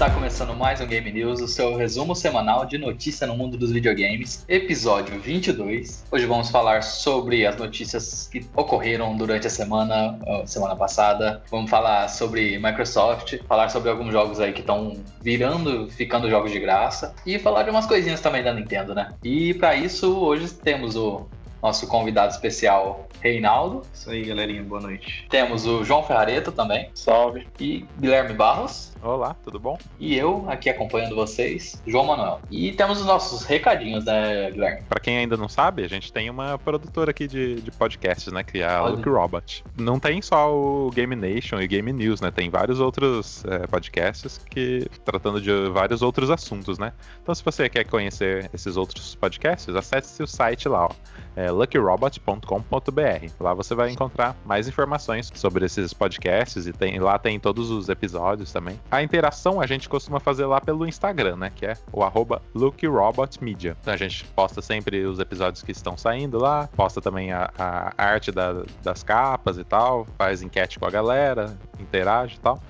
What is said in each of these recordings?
Está começando mais um Game News, o seu resumo semanal de notícia no mundo dos videogames, episódio 22. Hoje vamos falar sobre as notícias que ocorreram durante a semana, semana passada. Vamos falar sobre Microsoft, falar sobre alguns jogos aí que estão virando, ficando jogos de graça e falar de umas coisinhas também da Nintendo, né? E para isso, hoje temos o nosso convidado especial, Reinaldo. Isso aí, galerinha, boa noite. Temos o João Ferrareto também. Salve. E Guilherme Barros. Olá, tudo bom? E eu, aqui acompanhando vocês, João Manuel. E temos os nossos recadinhos, né, Guilherme? Pra quem ainda não sabe, a gente tem uma produtora aqui de, de podcasts, né, que é a Look Robot. Não tem só o Game Nation e Game News, né, tem vários outros é, podcasts que tratando de vários outros assuntos, né. Então se você quer conhecer esses outros podcasts, acesse o site lá, ó, é luckyrobot.com.br. Lá você vai encontrar mais informações sobre esses podcasts e tem, lá tem todos os episódios também. A interação a gente costuma fazer lá pelo Instagram, né? Que é o arroba LookRobotMedia. Então a gente posta sempre os episódios que estão saindo lá, posta também a, a arte da, das capas e tal, faz enquete com a galera, interage e tal.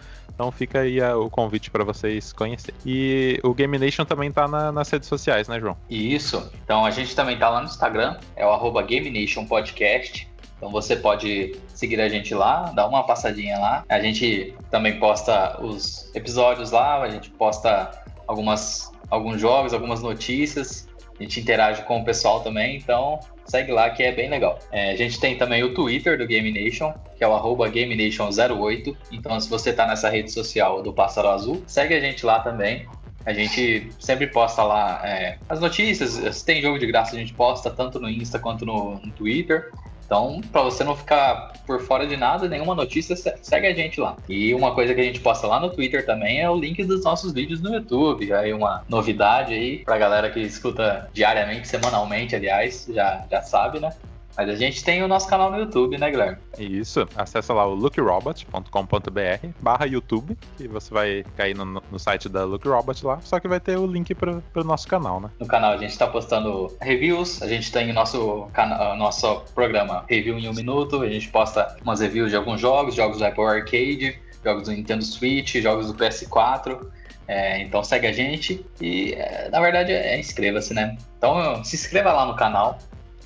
Então fica aí o convite para vocês conhecerem. E o Game Nation também tá na, nas redes sociais, né, João? Isso. Então a gente também tá lá no Instagram, é o arroba Game Nation Podcast. Então você pode seguir a gente lá, dar uma passadinha lá. A gente também posta os episódios lá, a gente posta algumas, alguns jogos, algumas notícias. A gente interage com o pessoal também, então segue lá que é bem legal. É, a gente tem também o Twitter do Game Nation, que é o arroba GameNation08. Então, se você está nessa rede social do Pássaro Azul, segue a gente lá também. A gente sempre posta lá é, as notícias. Se tem jogo de graça, a gente posta tanto no Insta quanto no, no Twitter. Então, para você não ficar por fora de nada, nenhuma notícia, segue a gente lá. E uma coisa que a gente posta lá no Twitter também é o link dos nossos vídeos no YouTube. Aí uma novidade aí pra galera que escuta diariamente, semanalmente, aliás, já, já sabe, né? Mas a gente tem o nosso canal no YouTube, né, Guilherme? Isso. Acessa lá o lookrobot.com.br barra YouTube, que você vai cair no, no site da Lookrobot lá, só que vai ter o link pro, pro nosso canal, né? No canal a gente tá postando reviews, a gente tem o nosso, nosso programa Review em um Minuto, a gente posta umas reviews de alguns jogos, jogos do Apple Arcade, jogos do Nintendo Switch, jogos do PS4. É, então segue a gente e, é, na verdade, é, inscreva-se, né? Então se inscreva lá no canal,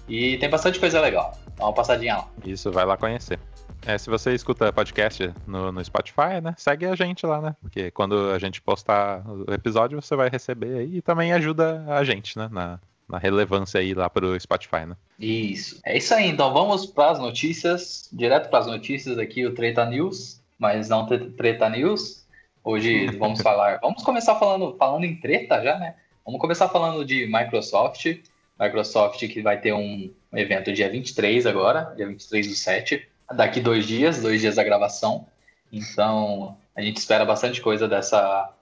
e tem bastante coisa legal. Dá uma passadinha lá. Isso, vai lá conhecer. É, se você escuta podcast no, no Spotify, né? Segue a gente lá, né? Porque quando a gente postar o episódio, você vai receber aí e também ajuda a gente, né? Na, na relevância aí lá pro Spotify, né? Isso. É isso aí, então vamos para as notícias, direto para as notícias aqui, o Treta News, mas não Treta News. Hoje vamos falar, vamos começar falando, falando em treta já, né? Vamos começar falando de Microsoft. Microsoft que vai ter um evento dia 23 agora, dia 23 do 7, daqui dois dias, dois dias da gravação. Então, a gente espera bastante coisa dessa,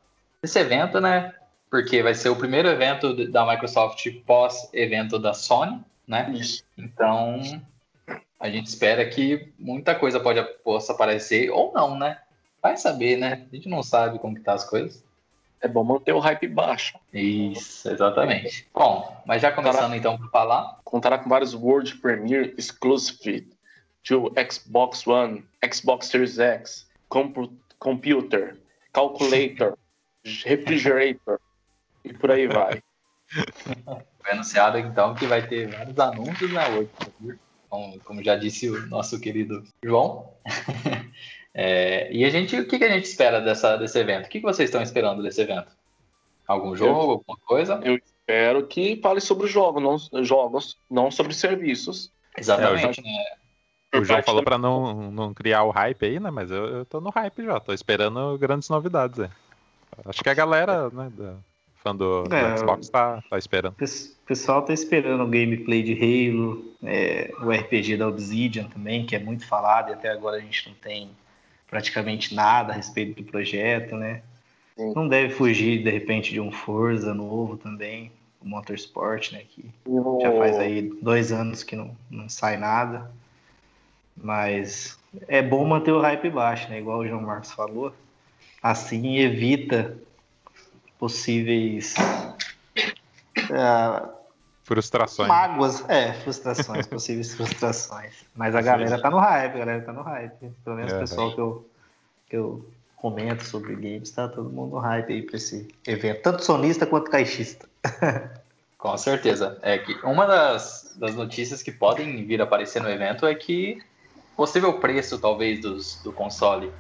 desse evento, né? Porque vai ser o primeiro evento da Microsoft pós-evento da Sony, né? Isso. Então, a gente espera que muita coisa pode, possa aparecer, ou não, né? Vai saber, né? A gente não sabe como que tá as coisas. É bom manter o hype baixo. Isso, exatamente. Bom, mas já começando contará, então para falar. Contará com vários World Premiere Exclusive to Xbox One, Xbox Series X, compu Computer, Calculator, Refrigerator e por aí vai. Foi anunciado então que vai ter vários anúncios na World Premiere, como, como já disse o nosso querido João. É, e a gente, o que, que a gente espera dessa, desse evento? O que, que vocês estão esperando desse evento? Algum jogo, eu, alguma coisa? Eu espero que fale sobre jogos, não, jogos, não sobre serviços. Exatamente, é, né? O João falou para não, não criar o hype aí, né? Mas eu, eu tô no hype já, tô esperando grandes novidades aí. Acho que a galera, né, da, fã do, é, do Xbox tá, tá esperando. O pessoal tá esperando o gameplay de Halo, é, o RPG da Obsidian também, que é muito falado e até agora a gente não tem praticamente nada a respeito do projeto, né? Sim. Não deve fugir, de repente, de um Forza novo também, o Motorsport, né? Que já faz aí dois anos que não, não sai nada. Mas é bom manter o hype baixo, né? Igual o João Marcos falou. Assim evita possíveis uh, frustrações. Mágoas, é, frustrações, possíveis frustrações. Mas a galera tá no hype, a galera tá no hype. Pelo menos o é, pessoal que eu, que eu comenta sobre games, tá todo mundo hype aí pra esse evento, tanto sonista quanto caixista. Com certeza. É que uma das, das notícias que podem vir a aparecer no evento é que possível preço, talvez, dos, do console,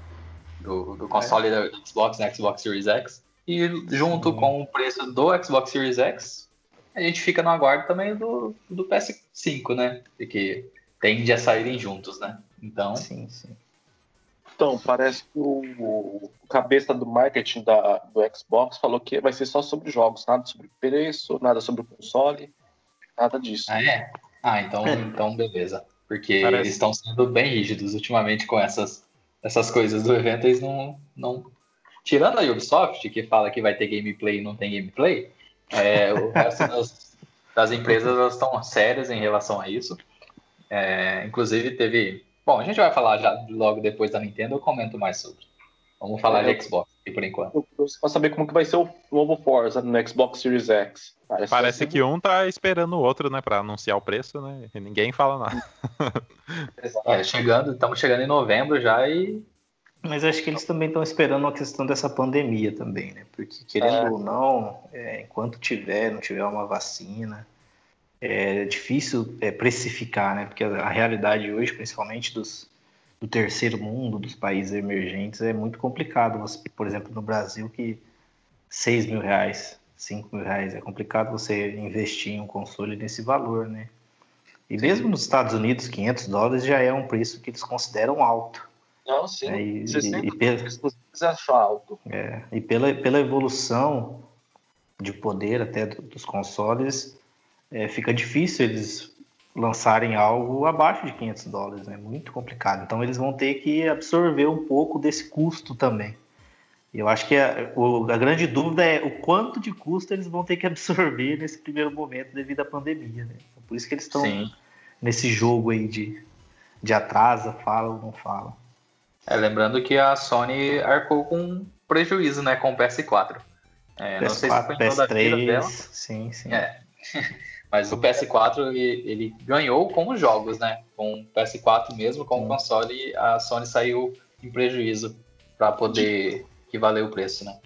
do, do console é. da Xbox, né, Xbox Series X, e junto com o preço do Xbox Series X, a gente fica no aguardo também do, do PS5, né? Porque tende a saírem juntos, né? Então. Sim, sim. Então, parece que o, o cabeça do marketing da, do Xbox falou que vai ser só sobre jogos, nada sobre preço, nada sobre o console, nada disso. Ah, é? Ah, então, é. então beleza. Porque parece... eles estão sendo bem rígidos ultimamente com essas, essas coisas do evento, eles não, não. Tirando a Ubisoft, que fala que vai ter gameplay e não tem gameplay, é, o resto das, das empresas estão sérias em relação a isso. É, inclusive teve Bom, a gente vai falar já logo depois da Nintendo, eu comento mais sobre. Vamos falar é, de Xbox aqui por enquanto. Pra saber como que vai ser o novo Forza no Xbox Series X. Parece, Parece que um tá esperando o outro, né, pra anunciar o preço, né? E ninguém fala nada. é, chegando, estamos chegando em novembro já e. Mas acho que eles também estão esperando a questão dessa pandemia também, né? Porque querendo é. ou não, é, enquanto tiver, não tiver uma vacina, é difícil é, precificar, né? Porque a, a, realidade hoje, principalmente dos, do terceiro mundo, dos países emergentes, é muito complicado. Você, por exemplo, no Brasil, que 6 mil reais, 5 mil reais, é complicado você investir em um console nesse valor, né? E mesmo nos Estados Unidos, 500 dólares já é um preço que eles consideram alto. Não, sim. É, e, e, e pela, alto. É, e pela, pela evolução de poder até dos consoles, é, fica difícil eles lançarem algo abaixo de 500 dólares, é né? muito complicado. Então eles vão ter que absorver um pouco desse custo também. E eu acho que a, o, a, grande dúvida é o quanto de custo eles vão ter que absorver nesse primeiro momento devido à pandemia. Né? Então, por isso que eles estão nesse jogo aí de, de atrasa, fala ou não fala. É, lembrando que a Sony arcou com prejuízo né, com o PS4. É, PS4 não sei se foi em toda a vida dela. Sim, sim. É. Mas o PS4 ele, ele, ganhou com os jogos, né? Com o PS4 mesmo, com o console, a Sony saiu em prejuízo para poder que valeu o preço, né?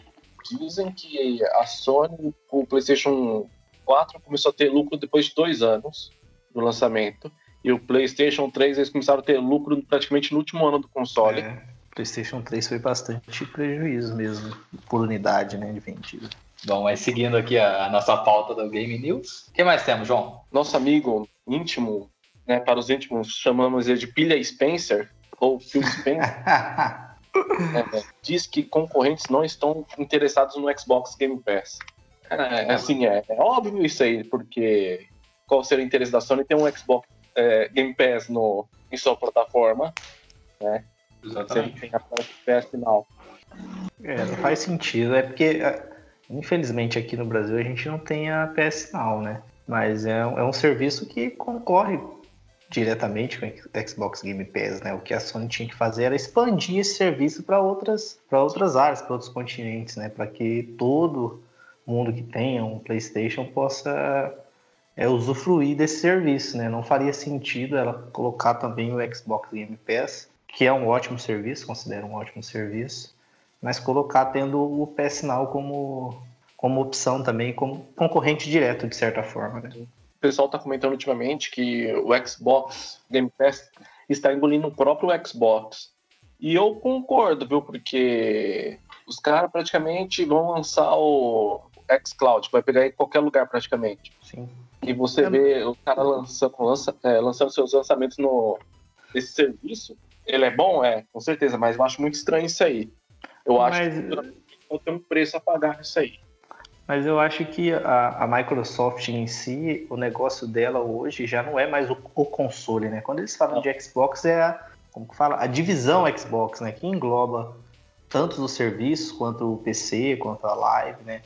Dizem que a Sony, o PlayStation 4 começou a ter lucro depois de dois anos do lançamento. E o PlayStation 3 eles começaram a ter lucro praticamente no último ano do console. É, PlayStation 3 foi bastante prejuízo mesmo, por unidade né, de vendida. Bom, mas seguindo aqui a, a nossa pauta do Game News, o que mais temos, João? Nosso amigo íntimo, né, para os íntimos, chamamos ele de Pilha Spencer, ou Phil Spencer, é, diz que concorrentes não estão interessados no Xbox Game Pass. É, assim, é, é, óbvio isso aí, porque qual seria o interesse da Sony ter um Xbox é, Game Pass no, em sua plataforma, né? Exatamente. Sem a PS final. É, não faz sentido, é porque é, Infelizmente aqui no Brasil a gente não tem a PS Now, né? Mas é, é um serviço que concorre diretamente com o Xbox Game Pass, né? O que a Sony tinha que fazer era expandir esse serviço para outras, para outras áreas, para outros continentes, né? Para que todo mundo que tenha um PlayStation possa é, usufruir desse serviço, né? Não faria sentido ela colocar também o Xbox Game Pass, que é um ótimo serviço, considero um ótimo serviço, mas colocar tendo o PS Now como, como opção também, como concorrente direto, de certa forma. Né? O pessoal está comentando ultimamente que o Xbox Game Pass está engolindo o próprio Xbox. E eu concordo, viu? Porque os caras praticamente vão lançar o xCloud, vai pegar em qualquer lugar praticamente. Sim. E você é. vê o cara lança, lança, é, lançando seus lançamentos no, nesse serviço. Ele é bom? É, com certeza, mas eu acho muito estranho isso aí. Eu acho Mas... que tem um preço a pagar nisso aí. Mas eu acho que a, a, Microsoft em si, o negócio dela hoje já não é mais o, o console, né? Quando eles falam não. de Xbox, é a, como que fala? A divisão Xbox, né? Que engloba tanto os serviços quanto o PC, quanto a live, né?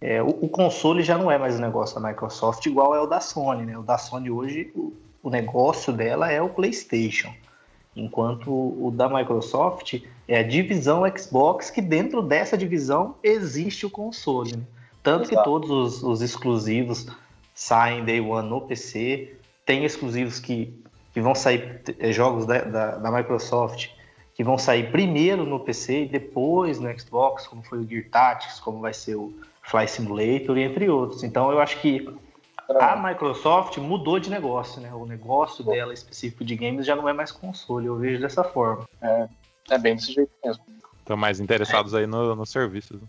É, o, o, console já não é mais o negócio da Microsoft, igual é o da Sony, né? O da Sony hoje, o, o negócio dela é o PlayStation. Enquanto o da Microsoft é a divisão Xbox, que dentro dessa divisão existe o console. Né? Tanto Exato. que todos os, os, exclusivos saem Day One no PC, tem exclusivos que, que vão sair é, jogos da, da, da, Microsoft que vão sair primeiro no PC e depois no Xbox, como foi o Gear Tactics, como vai ser o Fly Simulator, entre outros. Então eu acho que a Microsoft mudou de negócio, né? O negócio dela específico de games já não é mais console, eu vejo dessa forma. É, é bem desse jeito mesmo. Estão mais interessados aí nos no serviços. Né?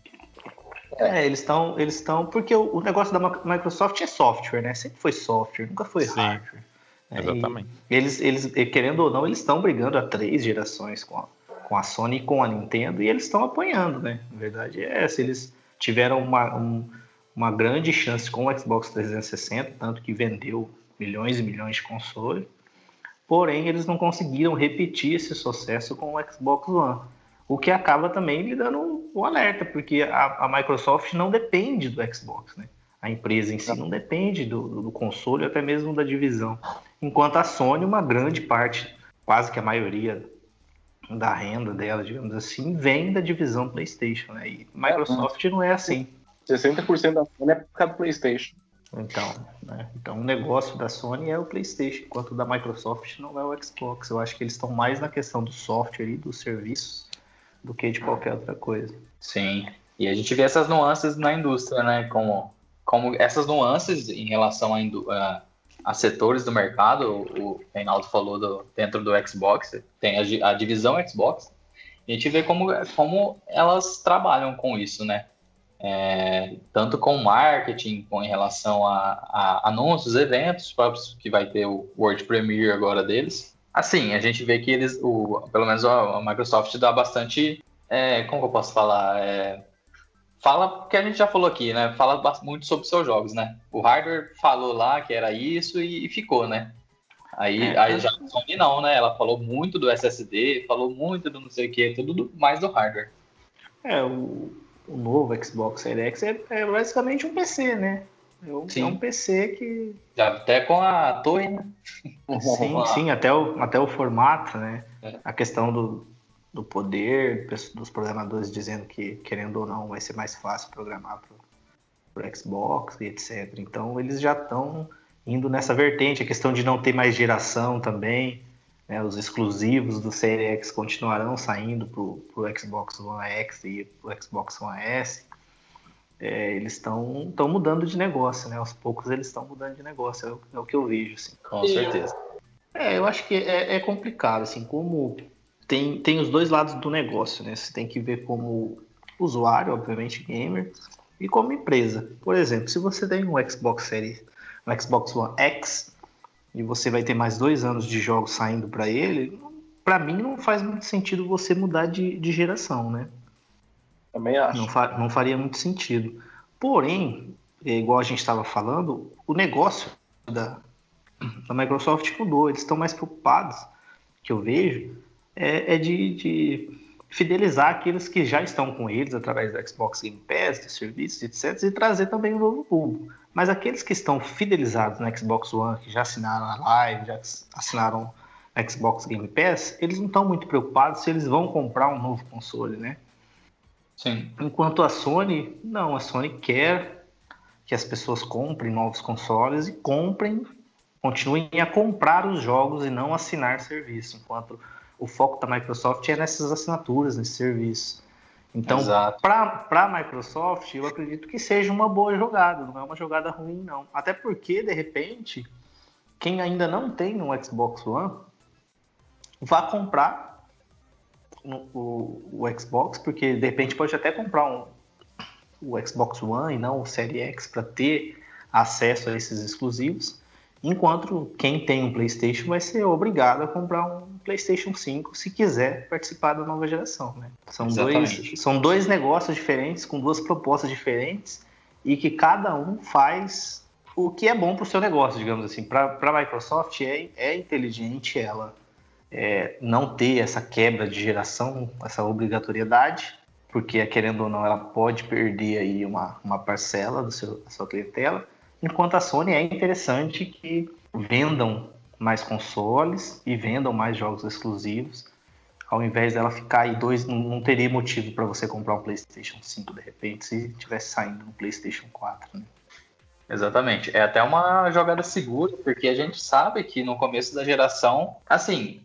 É, eles estão. Eles estão. Porque o, o, negócio da Microsoft é software, né? Sempre foi software, nunca foi Sim, hardware. Né? Exatamente. E eles, eles, querendo ou não, eles estão brigando há três gerações com a, com a Sony e com a Nintendo e eles estão apanhando, né? Na verdade é essa. Eles tiveram uma, um, uma grande chance com o Xbox 360, tanto que vendeu milhões e milhões de consoles. Porém, eles não conseguiram repetir esse sucesso com o Xbox One. O que acaba também lhe dando um alerta, porque a, a, Microsoft não depende do Xbox, né? A empresa em si não depende do, do console, até mesmo da divisão. Enquanto a Sony, uma grande parte, quase que a maioria da renda dela, digamos assim, vem da divisão PlayStation, né? E Microsoft não é assim. 60% da Sony é por causa do PlayStation. Então, né? então o negócio da Sony é o PlayStation, enquanto o da Microsoft não é o Xbox. Eu acho que eles estão mais na questão do software e dos serviços do que de qualquer outra coisa. Sim. E a gente vê essas nuances na indústria, né? Como, como essas nuances em relação a, a, setores do mercado, o Reinaldo falou do, dentro do Xbox, tem a, a divisão Xbox, a gente vê como, como elas trabalham com isso, né? É, tanto com marketing, com em relação a, a, anúncios, eventos próprios, que vai ter o World Premiere agora deles, Assim, a gente vê que eles, o, pelo menos a, Microsoft dá bastante, é, como eu posso falar, é, fala que a gente já falou aqui, né? Fala muito sobre seus jogos, né? O hardware falou lá que era isso e, ficou, né? Aí, é, aí já a Sony não, né? Ela falou muito do SSD, falou muito do não sei o que, tudo do, mais do hardware. É, o, o novo Xbox Series X é, é basicamente um PC, né? É um, é um PC que. Até com a torre, né? Sim, sim, até o, até o formato, né? É. A questão do, do poder, dos programadores dizendo que, querendo ou não, vai ser mais fácil programar para o Xbox e etc. Então, eles já estão indo nessa vertente. A questão de não ter mais geração também. Né? Os exclusivos do Series X continuarão saindo para o Xbox One X e para o Xbox One S é, eles estão mudando de negócio, né? Aos poucos eles estão mudando de negócio, é o, é o, que eu vejo, assim. Com certeza. É, eu acho que é, é, complicado, assim, como tem, tem os dois lados do negócio, né? Você tem que ver como usuário, obviamente, gamer, e como empresa. Por exemplo, se você tem um Xbox Series, um Xbox One X, e você vai ter mais dois anos de jogos saindo para ele, para mim não faz muito sentido você mudar de, de geração, né? Também acho. Não, fa não faria muito sentido. Porém, é, igual a gente estava falando, o negócio da, da Microsoft mudou. Eles estão mais preocupados, que eu vejo, é, é de, de, fidelizar aqueles que já estão com eles através do Xbox Game Pass, de serviços, etc., e trazer também um novo público. Mas aqueles que estão fidelizados no Xbox One, que já assinaram a Live, já assinaram Xbox Game Pass, eles não estão muito preocupados se eles vão comprar um novo console, né? Sim. Enquanto a Sony, não, a Sony quer que as pessoas comprem novos consoles e comprem, continuem a comprar os jogos e não assinar serviço, enquanto o foco da Microsoft é nessas assinaturas, nesse serviço. Então, para a Microsoft, eu acredito que seja uma boa jogada, não é uma jogada ruim, não. Até porque, de repente, quem ainda não tem um Xbox One, vá comprar o, o Xbox, porque de repente pode até comprar um, o Xbox One e não o Series X para ter acesso a esses exclusivos, enquanto quem tem um PlayStation vai ser obrigado a comprar um PlayStation 5 se quiser participar da nova geração. Né? São, dois, são dois negócios diferentes, com duas propostas diferentes, e que cada um faz o que é bom para o seu negócio, digamos assim. Para a Microsoft é, é inteligente ela é, não ter essa quebra de geração, essa obrigatoriedade, porque querendo ou não, ela pode perder aí uma, uma parcela do seu, da sua clientela, enquanto a Sony é interessante que vendam mais consoles e vendam mais jogos exclusivos, ao invés dela ficar aí dois, não, não teria motivo para você comprar um PlayStation 5 de repente se tivesse saindo um PlayStation 4, né? Exatamente. É até uma jogada segura, porque a gente sabe que no começo da geração, assim,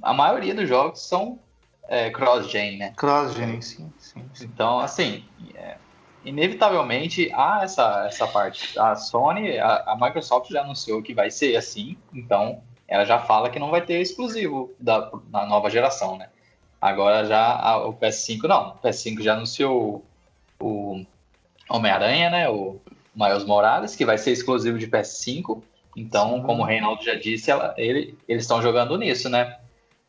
a maioria dos jogos são é, cross-gen, né? Cross-gen, sim, sim, sim. Então, assim, é, inevitavelmente há essa, essa parte. A Sony, a, a, Microsoft já anunciou que vai ser assim, então ela já fala que não vai ter exclusivo da, da nova geração, né? Agora já a, o PS5 não. O PS5 já anunciou o Homem-Aranha, né? O Miles Morales, que vai ser exclusivo de PS5. Então, Sim. como o Reinaldo já disse, ela, ele, eles estão jogando nisso, né?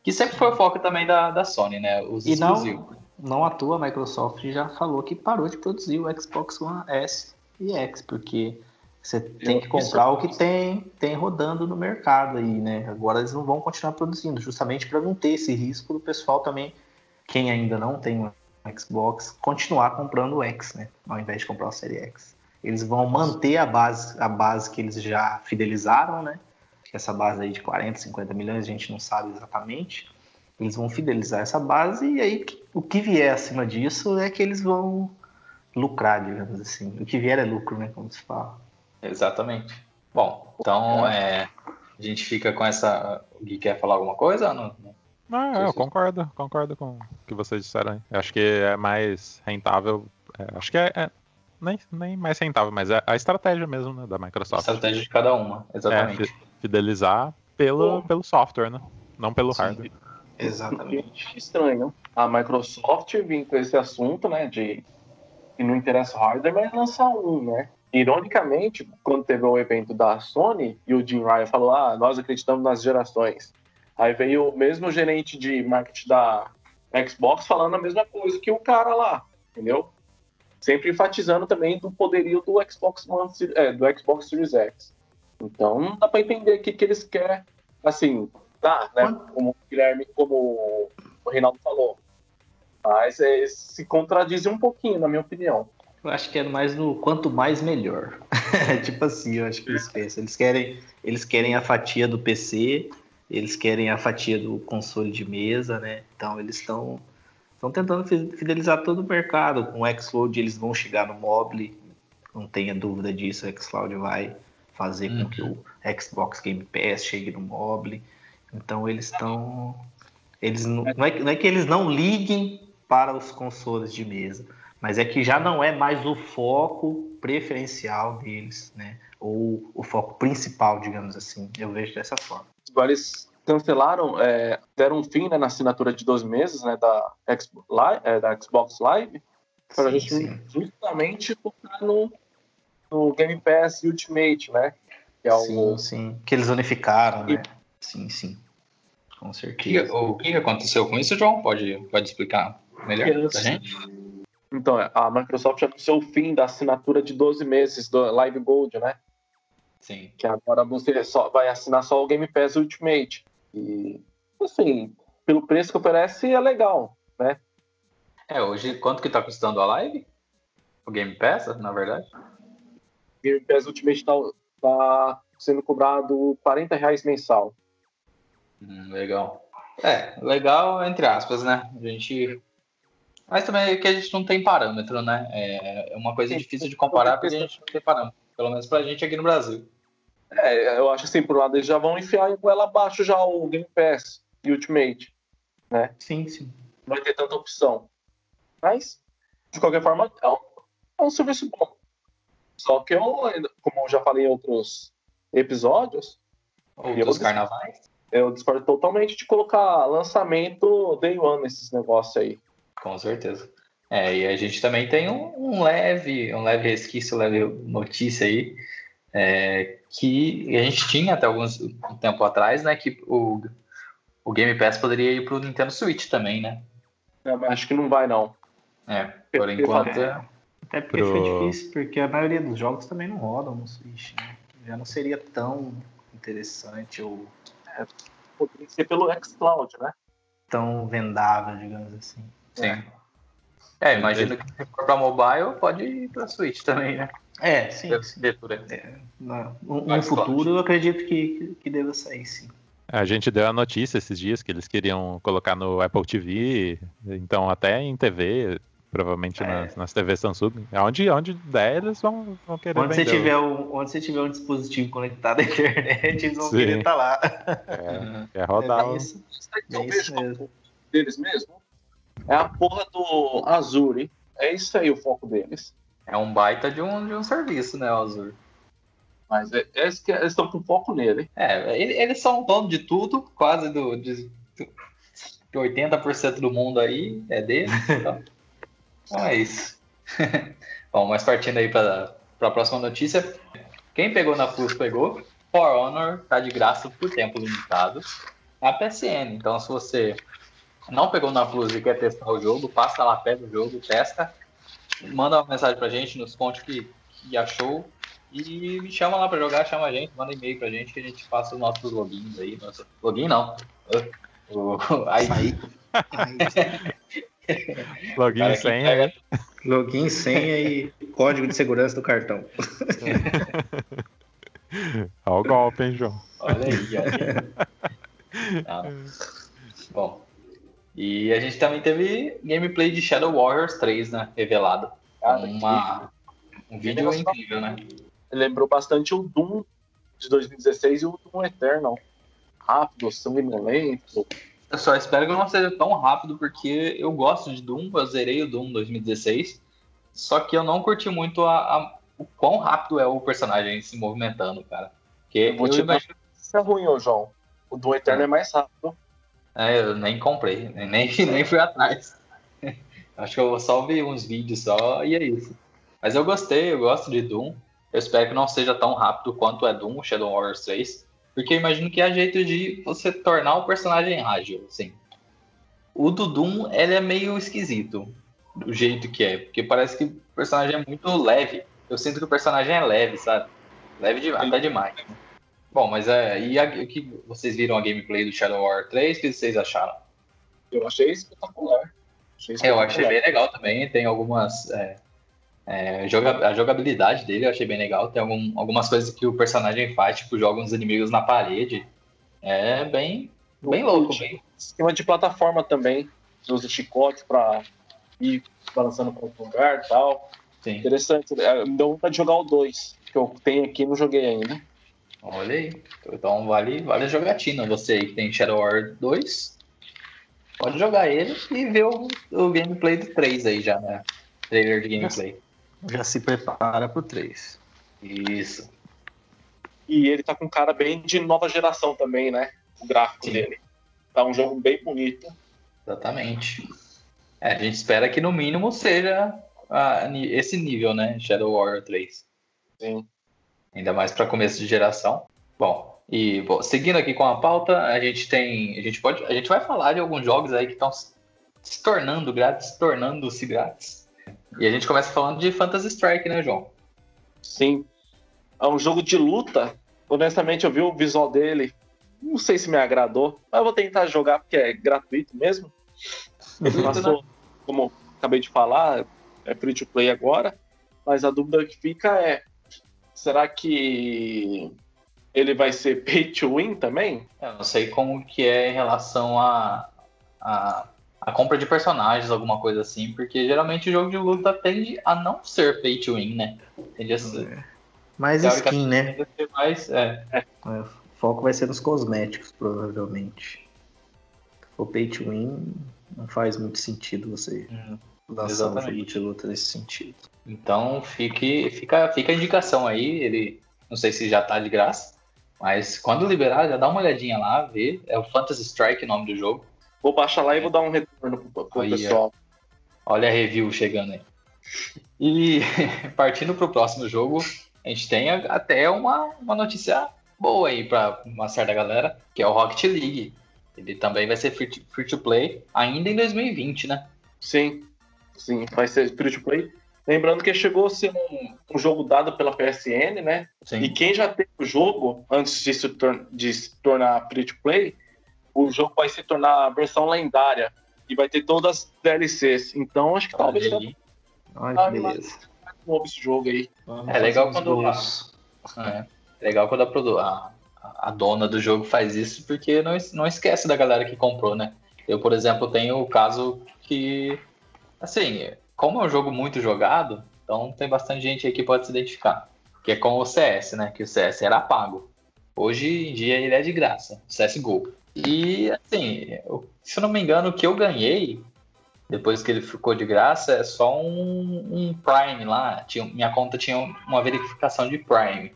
Que sempre foi o foco também da, da Sony, né? Os e exclusivos. Não, não à toa, a Microsoft já falou que parou de produzir o Xbox One S e X, porque você tem que comprar o que tem, tem rodando no mercado aí, né? Agora eles não vão continuar produzindo, justamente para não ter esse risco do pessoal também, quem ainda não tem um Xbox, continuar comprando o X, né? Ao invés de comprar o Série X. Eles vão manter a base, a base que eles já fidelizaram, né? Essa base aí de 40, 50 milhões, a gente não sabe exatamente. Eles vão fidelizar essa base e aí o que vier acima disso é que eles vão lucrar, digamos assim. O que vier é lucro, né? Como se fala. Exatamente. Bom, então é, a gente fica com essa. O Gui quer falar alguma coisa? Não, não. eu concordo, concordo com o que vocês disseram aí. Eu acho que é mais rentável. É, acho que é, é, nem, nem mais rentável, mas é a estratégia mesmo né, da Microsoft. A estratégia de cada uma, exatamente. É, fidelizar pelo, pelo software, né? Não pelo Sim. hardware. Exatamente. Estranho. A Microsoft vir com esse assunto, né? De que não interessa o hardware, mas lançar um, né? Ironicamente, quando teve o evento da Sony e o Jim Ryan falou: Ah, nós acreditamos nas gerações. Aí veio o mesmo gerente de marketing da Xbox falando a mesma coisa que o cara lá, entendeu? Sempre enfatizando também do poderio do Xbox One, é, do Xbox Series X. Então não dá para entender o que, que eles querem, assim, tá, né? Como o Guilherme, como o Reinaldo falou. Mas é, se contradizem um pouquinho, na minha opinião. Eu acho que é mais no quanto mais melhor. tipo assim, eu acho que eles pensam. Eles querem, eles querem a fatia do PC, eles querem a fatia do console de mesa, né? Então eles estão estão tentando fidelizar todo o mercado. Com o xCloud eles vão chegar no mobile, não tenha dúvida disso, o xCloud vai fazer uhum. com que o Xbox Game Pass chegue no mobile. Então eles estão eles não, não, é, não é que eles não liguem para os consoles de mesa, mas é que já não é mais o foco preferencial deles, né? Ou o foco principal, digamos assim. Eu vejo dessa forma. Agora eles cancelaram, é, deram um fim né, na assinatura de 12 meses né, da, Xbox Live, é, da Xbox Live para sim. justamente focar no, no Game Pass Ultimate, né? Que é o... Sim, sim. Que eles unificaram, né? Sim, sim. Com certeza. O que, o que aconteceu com isso, João? Pode, pode explicar melhor pra gente? Então, a Microsoft anunciou o fim da assinatura de 12 meses do Live Gold, né? Sim. Que agora você só vai assinar só o Game Pass Ultimate. E, assim, pelo preço que oferece, é legal, né? É, hoje, quanto que tá custando a Live? O Game Pass, na verdade? O Game Pass Ultimate tá, tá sendo cobrado 40 reais mensal. Hum, legal. É, legal entre aspas, né? A gente mas também é que a gente não tem parâmetro, né? É uma coisa Sim, difícil de comparar porque a gente não tem parâmetro. Pelo menos pra gente aqui no Brasil. É, eu acho assim, por um lado eles já vão enfiar ela abaixo já o Game Pass e Ultimate, né? Sim, sim. Não vai ter tanta opção. Mas, de qualquer forma, é um, é um serviço bom. Só que eu, como eu já falei em outros episódios... Outros carnavais? Eu discordo totalmente de colocar lançamento day one nesses negócios aí. Com certeza. É, e a gente também tem um, um leve, um leve resquício, leve notícia aí, é, que a gente tinha até alguns um tempo atrás, né, que o, o Game Pass poderia ir para o Nintendo Switch também, né? É, acho que não vai, não. É, por enquanto... É... Até porque Pro... foi difícil, porque a maioria dos jogos também não rodam no Switch, né? Já não seria tão interessante ou... É, poderia ser pelo xCloud, né? Tão vendável, digamos assim. Sim. É, imagino que se for pra mobile, pode ir pra Switch também, né? É, sim. Deve sim. por aí. É, no, no futuro, eu acredito que, que deva sair, sim. A gente deu a notícia esses dias que eles queriam colocar no Apple TV, então até em TV, provavelmente é. nas, nas TVs Samsung. Onde, onde der, eles vão, vão querer onde você tiver um, Onde você tiver um dispositivo conectado à internet, eles vão Sim. querer estar tá lá. É, é rodar. É, isso, é isso mesmo. Deles mesmo? É a porra do Azure. É isso aí o foco deles. É um baita de um, de um serviço, né, o Azure. Mas é, é que eles estão com foco nele. É, eles são dono de tudo, quase do, de, de 80% do mundo aí é deles. Então, então é isso. Bom, mas partindo aí para a próxima notícia. Quem pegou na Plus pegou. For Honor tá de graça por tempo limitado. É a PSN. Então, se você não pegou na Plus e quer testar o jogo, passa lá, pega o jogo, testa, manda uma mensagem pra gente, nos conte o que, que achou e me chama lá pra jogar, chama a gente, manda e-mail pra gente que a gente passa os nossos logins aí. Nossa, login não. O, aí. Login e senha. Pega... Login, senha e código de segurança do cartão. Olha o golpe, hein, João? Olha aí, olha aí. Tá. Bom, e a gente também teve gameplay de Shadow Warriors 3, né? Revelado. Uma, um vídeo incrível, né? Lembrou bastante o Doom de 2016 e o Doom Eternal. Rápido, sanguinolento. Eu só espero que não seja tão rápido, porque eu gosto de Doom, eu zerei o Doom 2016. Só que eu não curti muito a, a o quão rápido é o personagem se movimentando, cara. Porque eu vou te imagino... Isso é ruim, ô João. O do Eterno é, é mais rápido. É, eu nem comprei, nem, nem fui atrás. Acho que eu só ver uns vídeos só e é isso. Mas eu gostei, eu gosto de Doom. Eu espero que não seja tão rápido quanto é Doom, Shadow Warriors 3. Porque eu imagino que é jeito de você tornar o personagem ágil, assim. O do Doom, ele é meio esquisito, do jeito que é. Porque parece que o personagem é muito leve eu sinto que o personagem é leve, sabe? Leve de, até demais. Bom, mas é. E o que vocês viram a gameplay do Shadow War 3? O que vocês acharam? Eu achei espetacular. Achei espetacular. É, eu achei bem legal também. Tem algumas. É, é, a jogabilidade dele eu achei bem legal. Tem algum, algumas coisas que o personagem faz, tipo, joga uns inimigos na parede. É bem, bem louco. Bem. Esquema de plataforma também. Você usa chicote pra ir balançando para outro lugar e tal. Sim. Interessante. É, me deu vontade de jogar o 2, que eu tenho aqui e não joguei ainda. Olha aí. Então vale, vale a jogatina. Você aí que tem Shadow War 2, pode jogar ele e ver o, o gameplay do 3 aí já, né? Trailer de gameplay. Já, se prepara pro 3. Isso. E ele tá com cara bem de nova geração também, né? O gráfico Sim. dele. Tá um jogo bem bonito. Exatamente. É, a gente espera que no mínimo seja esse nível, né? Shadow Warrior 3. Sim. Ainda mais para começo de geração. Bom, e bom, seguindo aqui com a pauta, a gente tem. A gente pode. A gente vai falar de alguns jogos aí que estão se tornando grátis, tornando-se grátis. E a gente começa falando de Phantasy Strike, né, João? Sim. É um jogo de luta. Honestamente, eu vi o visual dele. Não sei se me agradou, mas eu vou tentar jogar porque é gratuito mesmo. Ele passou, como acabei de falar, é free to play agora, mas a dúvida que fica é: será que ele vai ser pay to win também? Eu não sei como que é em relação a, a, a, compra de personagens, alguma coisa assim, porque geralmente o jogo de luta tende a não ser pay to win, né? Tende a ser. É. Mais skin, né? Mais, é. É. O foco vai ser nos cosméticos, provavelmente. For pay to win, não faz muito sentido você. Uhum lançar um jogo de luta nesse sentido. Então fique, fica, fica a indicação aí, ele não sei se já tá de graça, mas quando liberar, já dá uma olhadinha lá, vê. É o Phantasy Strike o nome do jogo. Vou baixar lá e vou dar um retorno pro, pro pessoal. Olha a review chegando aí. E partindo pro próximo jogo, a gente tem até uma, uma notícia boa aí para uma certa galera, que é o Rocket League. Ele também vai ser free to, free to play ainda em 2020, né? Sim. Sim, vai ser free to play. Lembrando que chegou a ser um, um jogo dado pela PSN, né? Sim. E quem já teve o jogo, antes de se, de se tornar free to play, o jogo vai se tornar a versão lendária. E vai ter todas as DLCs. Então acho que talvez. Olha, Olha beleza. Novo esse jogo aí. é legal quando. A, é, legal quando a, a, a dona do jogo faz isso, porque não, não esquece da galera que comprou, né? Eu, por exemplo, tenho o caso que Assim, como é um jogo muito jogado, então tem bastante gente aí que pode se identificar. Que é com o CS, né? Que o CS era pago. Hoje em dia ele é de graça, CSGO. E assim, se eu não me engano, o que eu ganhei depois que ele ficou de graça, é só um, um Prime lá. Tinha, minha conta tinha uma verificação de Prime.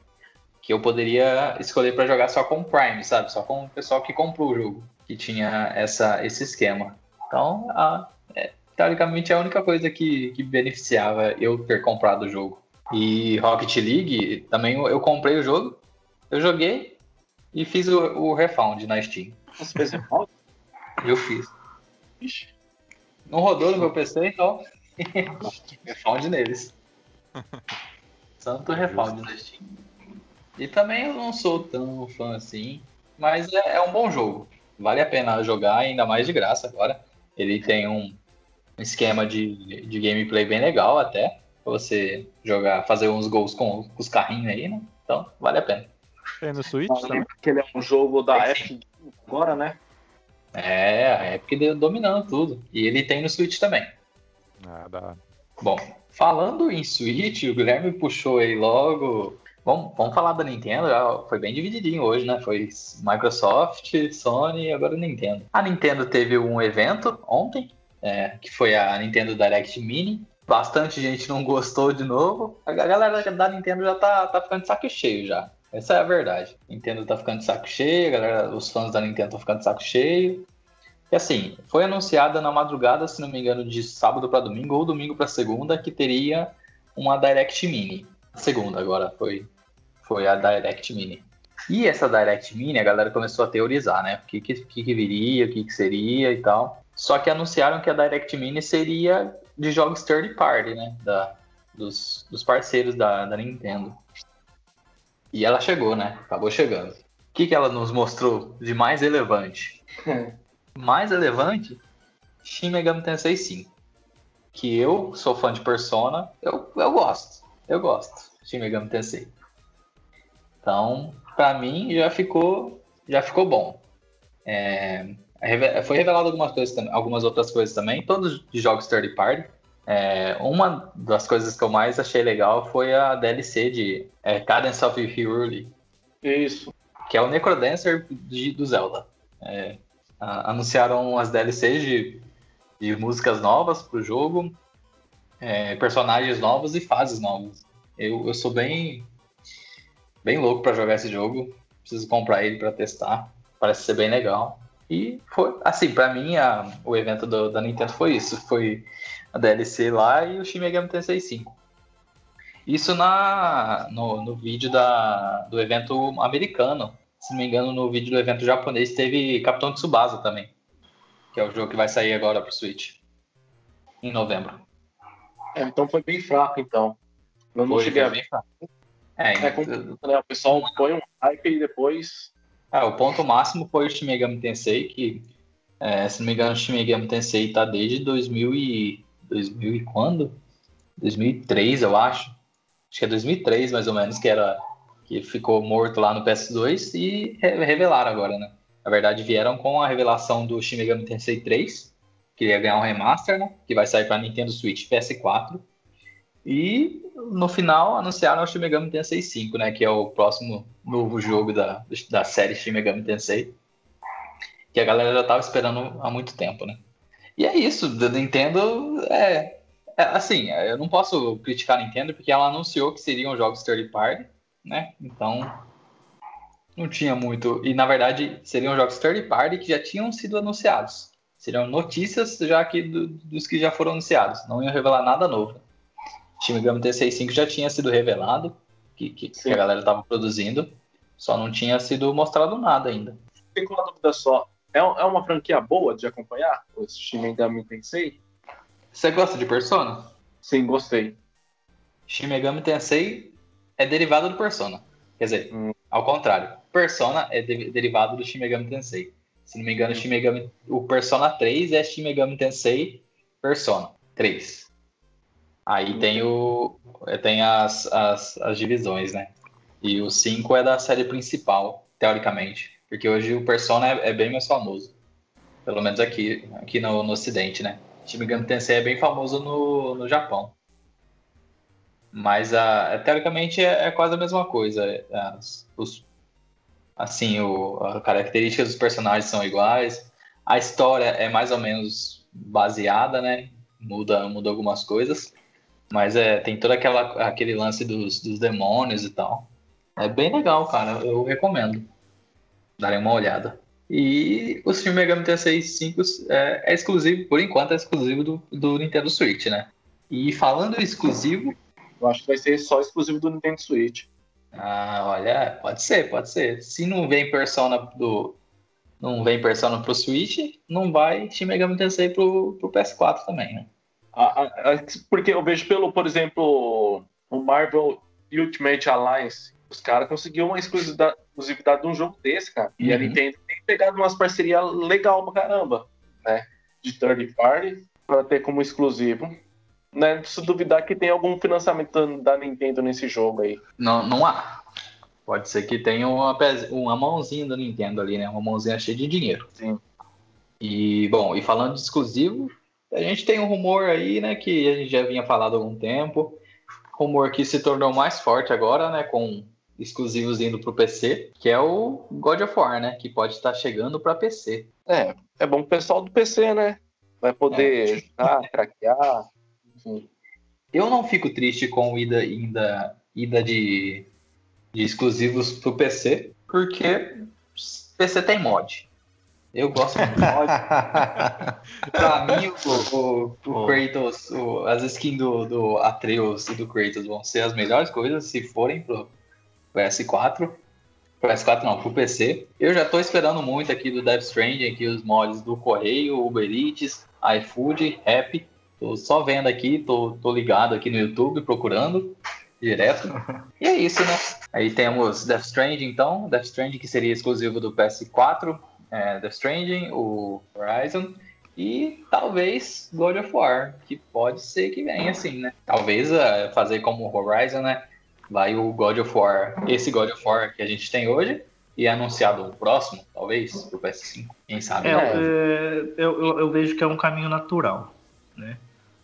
Que eu poderia escolher para jogar só com Prime, sabe? Só com o pessoal que comprou o jogo. Que tinha essa, esse esquema. Então, a, é, teoricamente, é a única coisa que, que beneficiava eu ter comprado o jogo. E Rocket League, também eu, eu comprei o jogo, eu joguei e fiz o, o refund na Steam. Você fez? Eu fiz. Ixi. Não rodou no meu PC, então. refund neles. Santo refund na Steam. E também eu não sou tão fã assim, mas é, é, um bom jogo. Vale a pena jogar, ainda mais de graça agora. Ele tem um esquema de, de gameplay bem legal até. Pra você jogar, fazer uns gols com, com os carrinhos aí, né? Então, vale a pena. Tem no Switch? Eu lembro que ele é um jogo da É, Epic agora, né? É, a Epic deu- dominando tudo. E ele tem no Switch também. Ah, dá. Bom, falando em Switch, o Guilherme puxou aí logo. Vamos, vamos falar da Nintendo, já foi bem divididinho hoje, né? Foi Microsoft, Sony e agora Nintendo. A Nintendo teve um evento ontem, é, que foi a Nintendo Direct Mini. Bastante gente não gostou de novo. A galera da Nintendo já tá, tá ficando de saco cheio já. Essa é a verdade. Nintendo tá ficando de saco cheio, galera, os fãs da Nintendo estão ficando de saco cheio. E assim, foi anunciada na madrugada, se não me engano, de sábado para domingo ou domingo para segunda, que teria uma Direct Mini. Segunda agora foi, foi a Direct Mini. E essa Direct Mini, a galera começou a teorizar, né? O que, que, que que viria, o que, que seria e tal. Só que anunciaram que a Direct Mini seria de jogos third party, né? Da, dos, dos parceiros da, da Nintendo. E ela chegou, né? Acabou chegando. O que, que ela nos mostrou de mais relevante? mais relevante, Shin Megami Tensei 5. Que eu sou fã de Persona, eu, eu gosto. Eu gosto. Shin Megami Tensei. Então, pra mim já ficou já ficou bom. É, foi revelado algumas coisas algumas outras coisas também, todos de jogos third party. É, uma das coisas que eu mais achei legal foi a DLC de é, Cadence of Hyrule, Isso. que é o Necrodancer de- do Zelda. É, a- anunciaram as DLCs de, de músicas novas pro jogo, é, personagens novos e fases novas. Eu, eu sou bem bem louco pra jogar esse jogo. Preciso comprar ele pra testar. Parece ser bem legal. E foi, assim, pra mim a- o evento do- da Nintendo foi isso. Foi a DLC lá e o Shin Megami Tensei 5. Isso na, no, no vídeo da, do evento americano. Se não me engano, no vídeo do evento japonês teve Capitão Tsubasa também. Que é o jogo que vai sair agora pro Switch. Em novembro. É, então foi bem fraco, então. Eu não Foi- cheguei a ver. É, É complicado, né? O pessoal põe um hype e depois. Ah, o ponto máximo foi o Shin Megami Tensei, que, é, se não me engano, o Shin Megami Tensei tá desde 2000 e... 2000 e quando? 2003, eu acho. Acho que é 2003, mais ou menos, que era que ficou morto lá no PS2 e re- revelaram agora, né? Na verdade, vieram com a revelação do Shin Megami Tensei 3, que ia ganhar um remaster, né? Que vai sair para Nintendo Switch e PS4. E no final anunciaram o Shin Megami Tensei 5, né? Que é o próximo novo jogo da, da série Shin Megami Tensei. Que a galera já tava esperando há muito tempo, né? E é isso, da Nintendo é, é, assim, eu não posso criticar a Nintendo porque ela anunciou que seriam jogos third party, né? Então não tinha muito. E na verdade seriam jogos third party que já tinham sido anunciados. Seriam notícias já que do- dos que já foram anunciados. Não iam revelar nada novo. Shin Megami Tensei 5 já tinha sido revelado, que, que, que a galera estava produzindo, só não tinha sido mostrado nada ainda. Tem uma dúvida só. É, é uma franquia boa de acompanhar? O Shin Megami Tensei? Você gosta de Persona? Sim, gostei. Shin Megami Tensei é derivado do Persona. Quer dizer, Hum. ao contrário. Persona é de- derivado do Shin Megami Tensei. Se não me engano, Shin Megami, o Persona 3 é Shin Megami Tensei Persona 3. Aí tem o é, tem as, as, as divisões, né? E o 5 é da série principal, teoricamente. Porque hoje o Persona é, é bem mais famoso. Pelo menos aqui, aqui no, no ocidente, né? Shin Megami Tensei é bem famoso no, no Japão. Mas a, teoricamente é, é quase a mesma coisa. As, os, assim, o, as características dos personagens são iguais. A história é mais ou menos baseada, né? Muda, muda algumas coisas. Mas é, tem todo aquela, aquele lance dos, dos demônios e tal. É bem legal, cara. Eu recomendo. Darem uma olhada. E o Shin Megami Tensei 5 é, é, exclusivo, por enquanto, é exclusivo do, do Nintendo Switch, né? E falando exclusivo. Eu acho que vai ser só exclusivo do Nintendo Switch. Ah, olha, pode ser, pode ser. Se não vem Persona do. Não vem Persona pro Switch, não vai Shin Megami Tensei pro, pro PS4 também, né? Ah, ah, porque eu vejo pelo, por exemplo, o Marvel Ultimate Alliance, os caras conseguiram uma exclusividade, exclusividade de um jogo desse, cara. E uhum. a Nintendo tem pegado umas parcerias legal pra caramba, né? De third party, pra ter como exclusivo. Né? Se duvidar que tem algum financiamento da Nintendo nesse jogo aí. Não, não há. Pode ser que tenha uma, uma mãozinha da Nintendo ali, né? Uma mãozinha cheia de dinheiro. Sim. E, bom, e falando de exclusivo, a gente tem um rumor aí, né, que a gente já vinha falado há algum tempo. Rumor que se tornou mais forte agora, né, com exclusivos indo para o PC, que é o God of War, né, que pode estar chegando para PC. É, é bom o pessoal do PC, né? Vai poder é. jogar, craquear, enfim. Eu não fico triste com ida, ida, ida de, de exclusivos pro PC, porque PC tem mod. Eu gosto muito de mod. pra mim, o, o, o Kratos, o, as skins do, do Atreus e do Kratos vão ser as melhores coisas se forem pro PS4. PS4 não, pro PC. Eu já tô esperando muito aqui do Death Stranding, aqui os mods do Correio, Uber Eats, iFood, Rap. Tô só vendo aqui, tô, tô ligado aqui no YouTube procurando direto. E é isso, né? Aí temos Death Stranding, então. Death Stranding que seria exclusivo do PS4, é, Death Stranding, o Horizon e talvez God of War, que pode ser que venha assim, né? Talvez uh, fazer como Horizon, né? Vai o God of War, esse God of War que a gente tem hoje, e é anunciado o próximo, talvez, pro PS5. Quem sabe? É, é, eu, eu, vejo que é um caminho natural, né?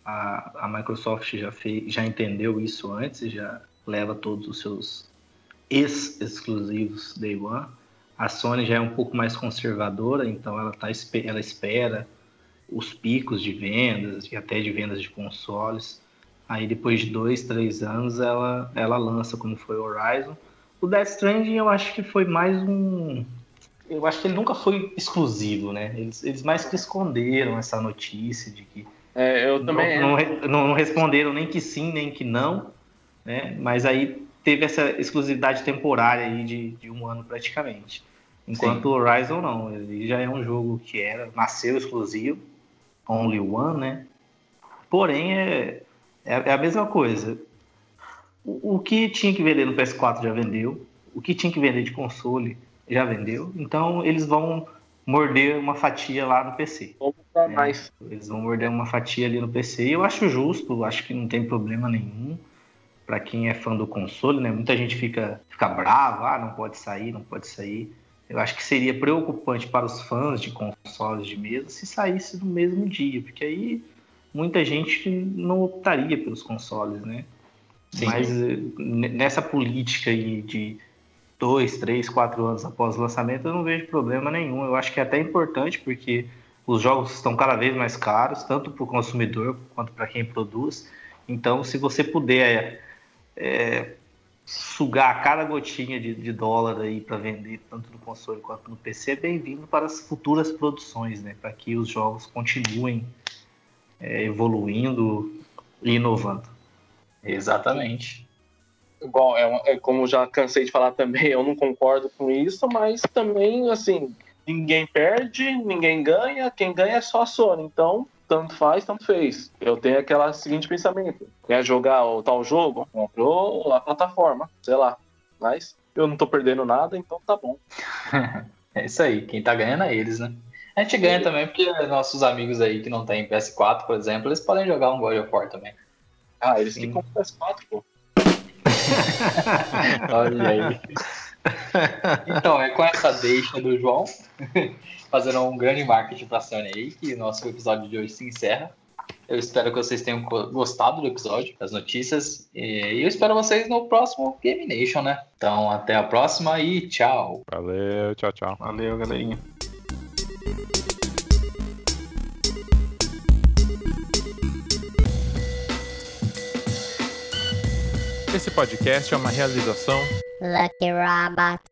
a, a Microsoft já, fez, já entendeu isso antes já leva todos os seus ex-exclusivos Day One. A Sony já é um pouco mais conservadora, então ela, tá, ela espera os picos de vendas e até de vendas de consoles. Aí depois de dois, três anos ela, ela lança como foi o Horizon. O Death Stranding eu acho que foi mais um. Eu acho que ele nunca foi exclusivo, né? Eles, eles mais que esconderam essa notícia de que é, eu também. Não, não, não, responderam nem que sim, nem que não, né? Mas aí teve essa exclusividade temporária aí de, de um ano praticamente. Enquanto o Horizon não, ele já é um jogo que era, nasceu exclusivo, only one, né? Porém, é, é, é a mesma coisa. O, o que tinha que vender no PS4 já vendeu, o que tinha que vender de console já vendeu, então eles vão morder uma fatia lá no PC. Vamos é, mais. Eles vão morder uma fatia ali no PC e eu acho justo, acho que não tem problema nenhum para quem é fã do console, né? Muita gente fica, fica brava, ah, não pode sair, não pode sair. Eu acho que seria preocupante para os fãs de consoles de mesa se saísse no mesmo dia, porque aí muita gente não optaria pelos consoles, né? Sim. Mas eh, nessa política aí de dois, três, quatro anos após o lançamento, eu não vejo problema nenhum. Eu acho que é até importante, porque os jogos estão cada vez mais caros, tanto para o consumidor quanto para quem produz. Então, se você puder é, sugar cada gotinha de, de dólar aí para vender, tanto no console quanto no PC, é bem-vindo para as futuras produções, né? Para que os jogos continuem é, evoluindo e inovando. Exatamente igual, é, é, como já cansei de falar também, eu não concordo com isso, mas também, assim, ninguém perde, ninguém ganha, quem ganha é só a Sony. Então, tanto faz, tanto fez. Eu tenho aquele seguinte pensamento: quer jogar o tal jogo? Comprou a plataforma, sei lá. Mas eu não tô perdendo nada, então tá bom. é isso aí, quem tá ganhando é eles, né? A gente ganha também porque nossos amigos aí que não tem PS4, por exemplo, eles podem jogar um God of War também. Ah, eles Sim. que compram PS4, pô. Olha aí. Então, é com essa deixa do João, fazendo um grande marketing pra Sony aí, que o nosso episódio de hoje se encerra. Eu espero que vocês tenham gostado do episódio, das notícias. E eu espero vocês no próximo Game Nation, né? Então, até a próxima e tchau. Valeu, tchau, tchau. Valeu, galerinha. Esse podcast é uma realização Lucky Robot.